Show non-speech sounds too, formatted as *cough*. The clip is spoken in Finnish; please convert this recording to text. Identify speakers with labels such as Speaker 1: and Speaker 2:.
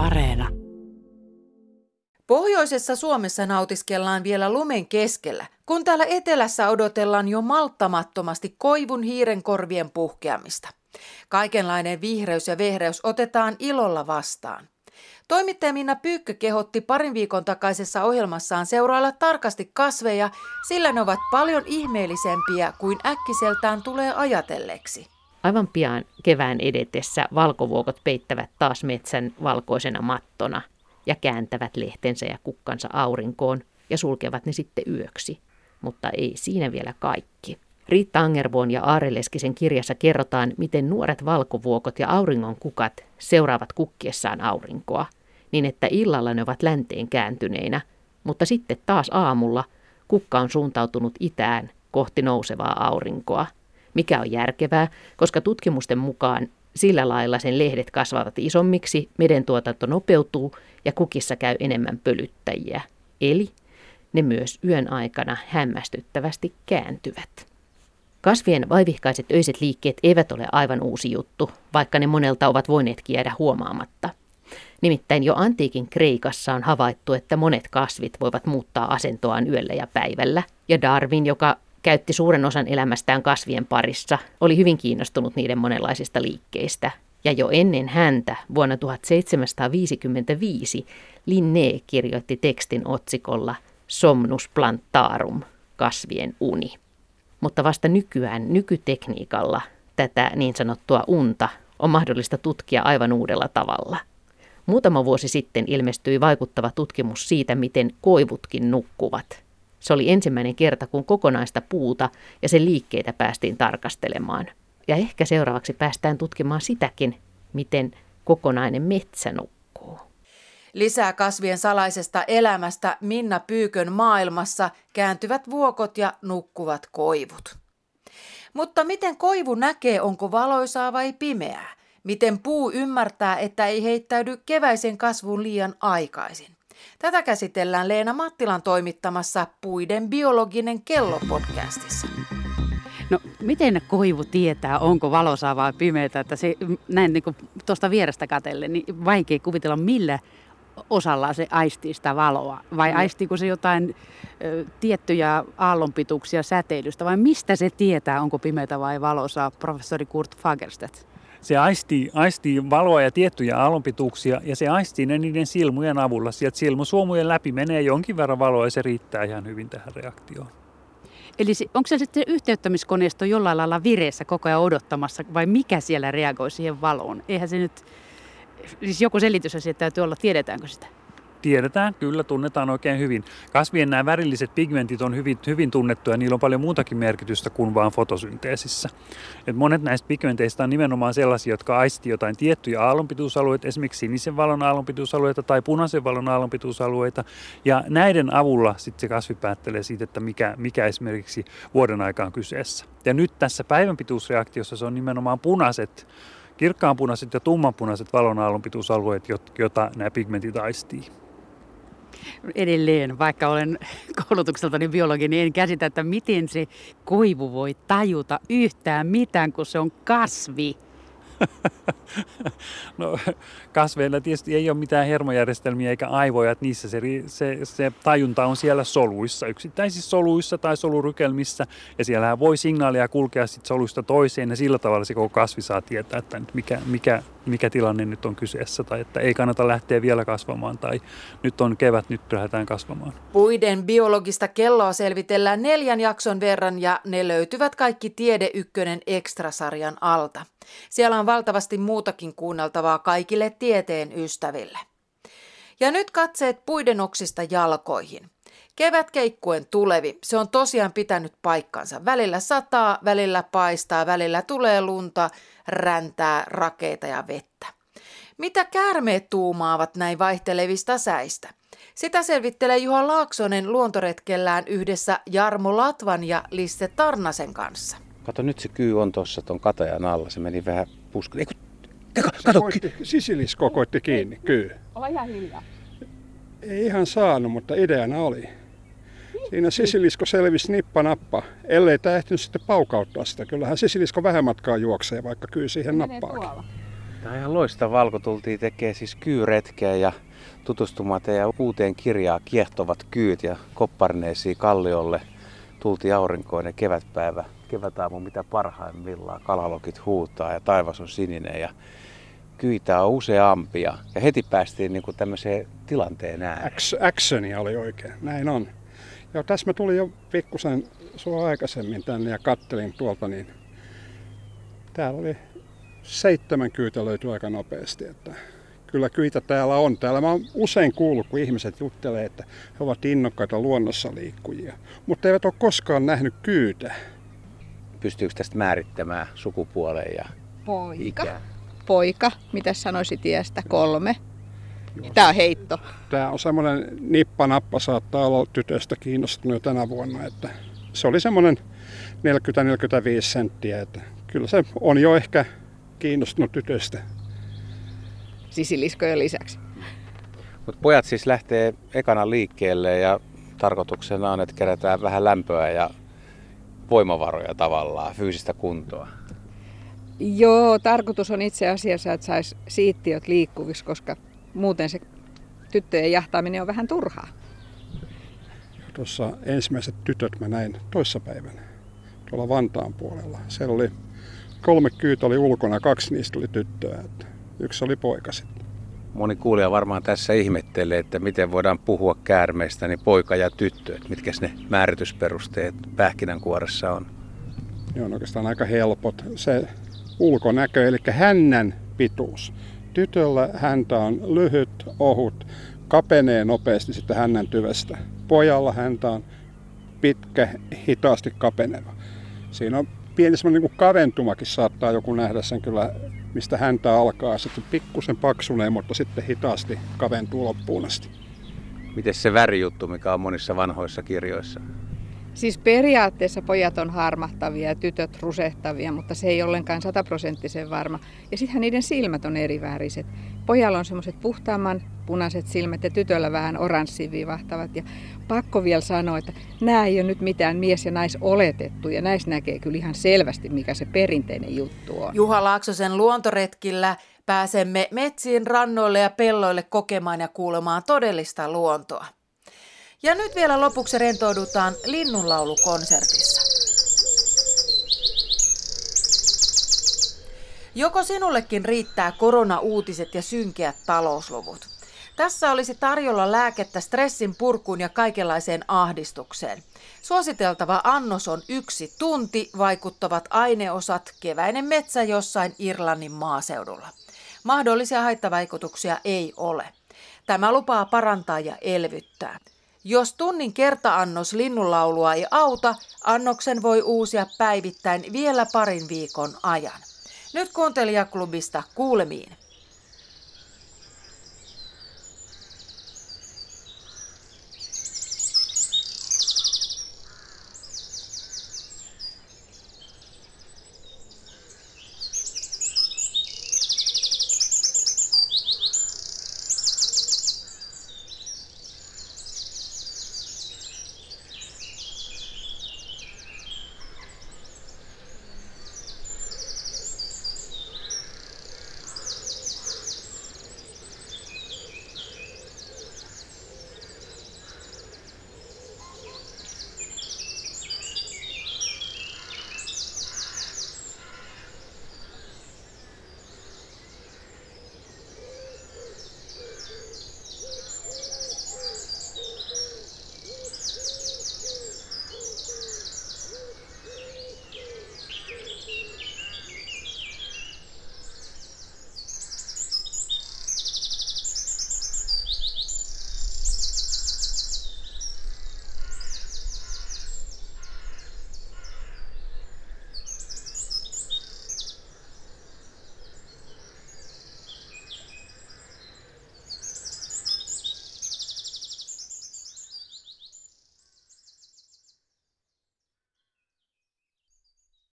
Speaker 1: Areena.
Speaker 2: Pohjoisessa Suomessa nautiskellaan vielä lumen keskellä, kun täällä etelässä odotellaan jo malttamattomasti koivun hiirenkorvien puhkeamista. Kaikenlainen vihreys ja vehreys otetaan ilolla vastaan. Toimittaja Minna Pyykkö kehotti parin viikon takaisessa ohjelmassaan seurailla tarkasti kasveja, sillä ne ovat paljon ihmeellisempiä kuin äkkiseltään tulee ajatelleeksi.
Speaker 3: Aivan pian kevään edetessä valkovuokot peittävät taas metsän valkoisena mattona ja kääntävät lehtensä ja kukkansa aurinkoon ja sulkevat ne sitten yöksi. Mutta ei siinä vielä kaikki. Riitta Angervuon ja Aare Leskisen kirjassa kerrotaan, miten nuoret valkovuokot ja auringon kukat seuraavat kukkiessaan aurinkoa, niin että illalla ne ovat länteen kääntyneinä, mutta sitten taas aamulla kukka on suuntautunut itään kohti nousevaa aurinkoa – mikä on järkevää, koska tutkimusten mukaan sillä lailla sen lehdet kasvavat isommiksi, meden tuotanto nopeutuu ja kukissa käy enemmän pölyttäjiä. Eli ne myös yön aikana hämmästyttävästi kääntyvät. Kasvien vaivihkaiset öiset liikkeet eivät ole aivan uusi juttu, vaikka ne monelta ovat voineetkin jäädä huomaamatta. Nimittäin jo antiikin Kreikassa on havaittu, että monet kasvit voivat muuttaa asentoaan yöllä ja päivällä, ja Darwin, joka käytti suuren osan elämästään kasvien parissa, oli hyvin kiinnostunut niiden monenlaisista liikkeistä. Ja jo ennen häntä vuonna 1755 Linné kirjoitti tekstin otsikolla Somnus plantarum, kasvien uni. Mutta vasta nykyään nykytekniikalla tätä niin sanottua unta on mahdollista tutkia aivan uudella tavalla. Muutama vuosi sitten ilmestyi vaikuttava tutkimus siitä, miten koivutkin nukkuvat – se oli ensimmäinen kerta, kun kokonaista puuta ja sen liikkeitä päästiin tarkastelemaan. Ja ehkä seuraavaksi päästään tutkimaan sitäkin, miten kokonainen metsä nukkuu.
Speaker 2: Lisää kasvien salaisesta elämästä Minna Pyykön maailmassa kääntyvät vuokot ja nukkuvat koivut. Mutta miten koivu näkee, onko valoisaa vai pimeää? Miten puu ymmärtää, että ei heittäydy keväisen kasvun liian aikaisin? Tätä käsitellään Leena Mattilan toimittamassa Puiden biologinen kello podcastissa.
Speaker 4: No miten koivu tietää, onko valosaa vai pimeää, että se näin niin tuosta vierestä katelle, niin vaikea kuvitella millä osalla se aistii sitä valoa? Vai no. aistiiko se jotain ö, tiettyjä aallonpituuksia säteilystä? Vai mistä se tietää, onko pimeää vai valosaa, professori Kurt Fagerstedt?
Speaker 5: Se aistii, aistii valoa ja tiettyjä aallonpituuksia ja se aistii ne niiden silmujen avulla. Sieltä silmusuomujen läpi menee jonkin verran valoa ja se riittää ihan hyvin tähän reaktioon.
Speaker 4: Eli onko se sitten yhteyttämiskoneisto jollain lailla vireessä koko ajan odottamassa vai mikä siellä reagoi siihen valoon? Eihän se nyt, siis joku selitys asia täytyy olla, tiedetäänkö sitä?
Speaker 5: Tiedetään, kyllä tunnetaan oikein hyvin. Kasvien nämä värilliset pigmentit on hyvin, hyvin tunnettuja, niillä on paljon muutakin merkitystä kuin vain fotosynteesissä. Et monet näistä pigmenteistä on nimenomaan sellaisia, jotka aisti jotain tiettyjä aallonpituusalueita, esimerkiksi sinisen valon aallonpituusalueita tai punaisen valon aallonpituusalueita. Ja näiden avulla sitten se kasvi päättelee siitä, että mikä, mikä esimerkiksi vuoden aika on kyseessä. Ja nyt tässä päivänpituusreaktiossa se on nimenomaan punaiset kirkkaanpunaiset ja tummanpunaiset valon aallonpituusalueet, joita nämä pigmentit aistii
Speaker 4: edelleen, vaikka olen *laughs* koulutukseltani biologi, niin en käsitä, että miten se koivu voi tajuta yhtään mitään, kun se on kasvi. *laughs*
Speaker 5: no kasveilla tietysti ei ole mitään hermojärjestelmiä eikä aivoja, että niissä se, se, se tajunta on siellä soluissa, yksittäisissä soluissa tai solurykelmissä ja siellä voi signaalia kulkea sitten soluista toiseen ja sillä tavalla se koko kasvi saa tietää, että mikä, mikä, mikä tilanne nyt on kyseessä tai että ei kannata lähteä vielä kasvamaan tai nyt on kevät, nyt lähdetään kasvamaan.
Speaker 2: Puiden biologista kelloa selvitellään neljän jakson verran ja ne löytyvät kaikki Tiede Ykkönen ekstrasarjan alta. Siellä on valtavasti muutakin kuunneltavaa kaikille tieteen ystäville. Ja nyt katseet puiden oksista jalkoihin. Kevät keikkuen tulevi, se on tosiaan pitänyt paikkansa. Välillä sataa, välillä paistaa, välillä tulee lunta, räntää, rakeita ja vettä. Mitä käärmeet tuumaavat näin vaihtelevista säistä? Sitä selvittelee Juha Laaksonen luontoretkellään yhdessä Jarmo Latvan ja Lisse Tarnasen kanssa.
Speaker 6: Kato, nyt se kyy on tuossa tuon katajan alla. Se meni vähän puskelle.
Speaker 7: Kato, kato. Koitti, sisilisko koitti kiinni, kyy.
Speaker 8: Olla ihan hiljaa.
Speaker 7: Ei ihan saanut, mutta ideana oli. Siinä sisilisko selvisi nippa-nappa, ellei tämä ehtinyt sitten paukauttaa sitä. Kyllähän sisilisko vähän matkaa juoksee, vaikka kyy siihen nappaakin.
Speaker 6: Tämä on ihan loistava valko. Tultiin tekemään siis kyyretkeä ja tutustumaan teidän uuteen kirjaan Kiehtovat kyyt ja kopparneisiin kalliolle. Tultiin aurinkoinen kevätpäivä, kevätaamu mitä parhaimmillaan. Kalalokit huutaa ja taivas on sininen ja kyitä on useampia. Ja heti päästiin niin kuin tämmöiseen tilanteen ääreen.
Speaker 7: Actionia oli oikein, näin on. Ja tässä mä tulin jo pikkusen sua aikaisemmin tänne ja kattelin tuolta, niin täällä oli seitsemän kyytä löytyi aika nopeasti. Että kyllä kyitä täällä on. Täällä mä oon usein kuullut, kun ihmiset juttelee, että he ovat innokkaita luonnossa liikkujia, mutta eivät ole koskaan nähnyt kyytä.
Speaker 6: Pystyykö tästä määrittämään sukupuoleen ja
Speaker 1: Poika.
Speaker 6: ikää?
Speaker 1: Poika. Mitä sanoisit iästä? Kolme. Tämä on heitto.
Speaker 7: Tämä on semmoinen nippanappa, saattaa olla tytöstä kiinnostunut jo tänä vuonna. Että se oli semmoinen 40-45 senttiä. Että kyllä se on jo ehkä kiinnostunut tytöstä.
Speaker 1: Sisiliskojen lisäksi.
Speaker 6: Mutta pojat siis lähtee ekana liikkeelle ja tarkoituksena on, että kerätään vähän lämpöä ja voimavaroja tavallaan, fyysistä kuntoa.
Speaker 1: Joo, tarkoitus on itse asiassa, että saisi siittiöt liikkuviksi, koska muuten se tyttöjen jahtaaminen on vähän turhaa.
Speaker 7: Tuossa ensimmäiset tytöt mä näin toissapäivänä tuolla Vantaan puolella. Siellä oli kolme kyytä oli ulkona, kaksi niistä oli tyttöä. Että yksi oli poika sitten.
Speaker 6: Moni kuulija varmaan tässä ihmettelee, että miten voidaan puhua käärmeistä, niin poika ja tyttö, että mitkä ne määritysperusteet pähkinänkuoressa on.
Speaker 7: Ne on oikeastaan aika helpot. Se ulkonäkö, eli hännän pituus. Tytöllä häntä on lyhyt, ohut, kapenee nopeasti sitten hännän tyvestä. Pojalla häntä on pitkä, hitaasti kapeneva. Siinä on pieni semmoinen niin kaventumakin saattaa joku nähdä sen kyllä, mistä häntä alkaa. Sitten pikkusen paksunee, mutta sitten hitaasti kaventuu loppuun asti.
Speaker 6: Miten se värijuttu, mikä on monissa vanhoissa kirjoissa?
Speaker 1: Siis periaatteessa pojat on harmahtavia ja tytöt rusehtavia, mutta se ei ollenkaan sataprosenttisen varma. Ja sittenhän niiden silmät on eri väriset. Pojalla on semmoiset puhtaamman punaiset silmät ja tytöllä vähän oranssin vivahtavat. Ja pakko vielä sanoa, että nämä ei ole nyt mitään mies- ja naisoletettu. Ja näissä näkee kyllä ihan selvästi, mikä se perinteinen juttu on.
Speaker 2: Juha Laaksosen luontoretkillä pääsemme metsiin, rannoille ja pelloille kokemaan ja kuulemaan todellista luontoa. Ja nyt vielä lopuksi rentoudutaan linnunlaulukonsertissa. Joko sinullekin riittää korona-uutiset ja synkeät talousluvut? Tässä olisi tarjolla lääkettä stressin purkuun ja kaikenlaiseen ahdistukseen. Suositeltava annos on yksi tunti, vaikuttavat aineosat, keväinen metsä jossain Irlannin maaseudulla. Mahdollisia haittavaikutuksia ei ole. Tämä lupaa parantaa ja elvyttää. Jos tunnin kertaannos linnunlaulua ei auta, annoksen voi uusia päivittäin vielä parin viikon ajan. Nyt kuuntelijaklubista kuulemiin.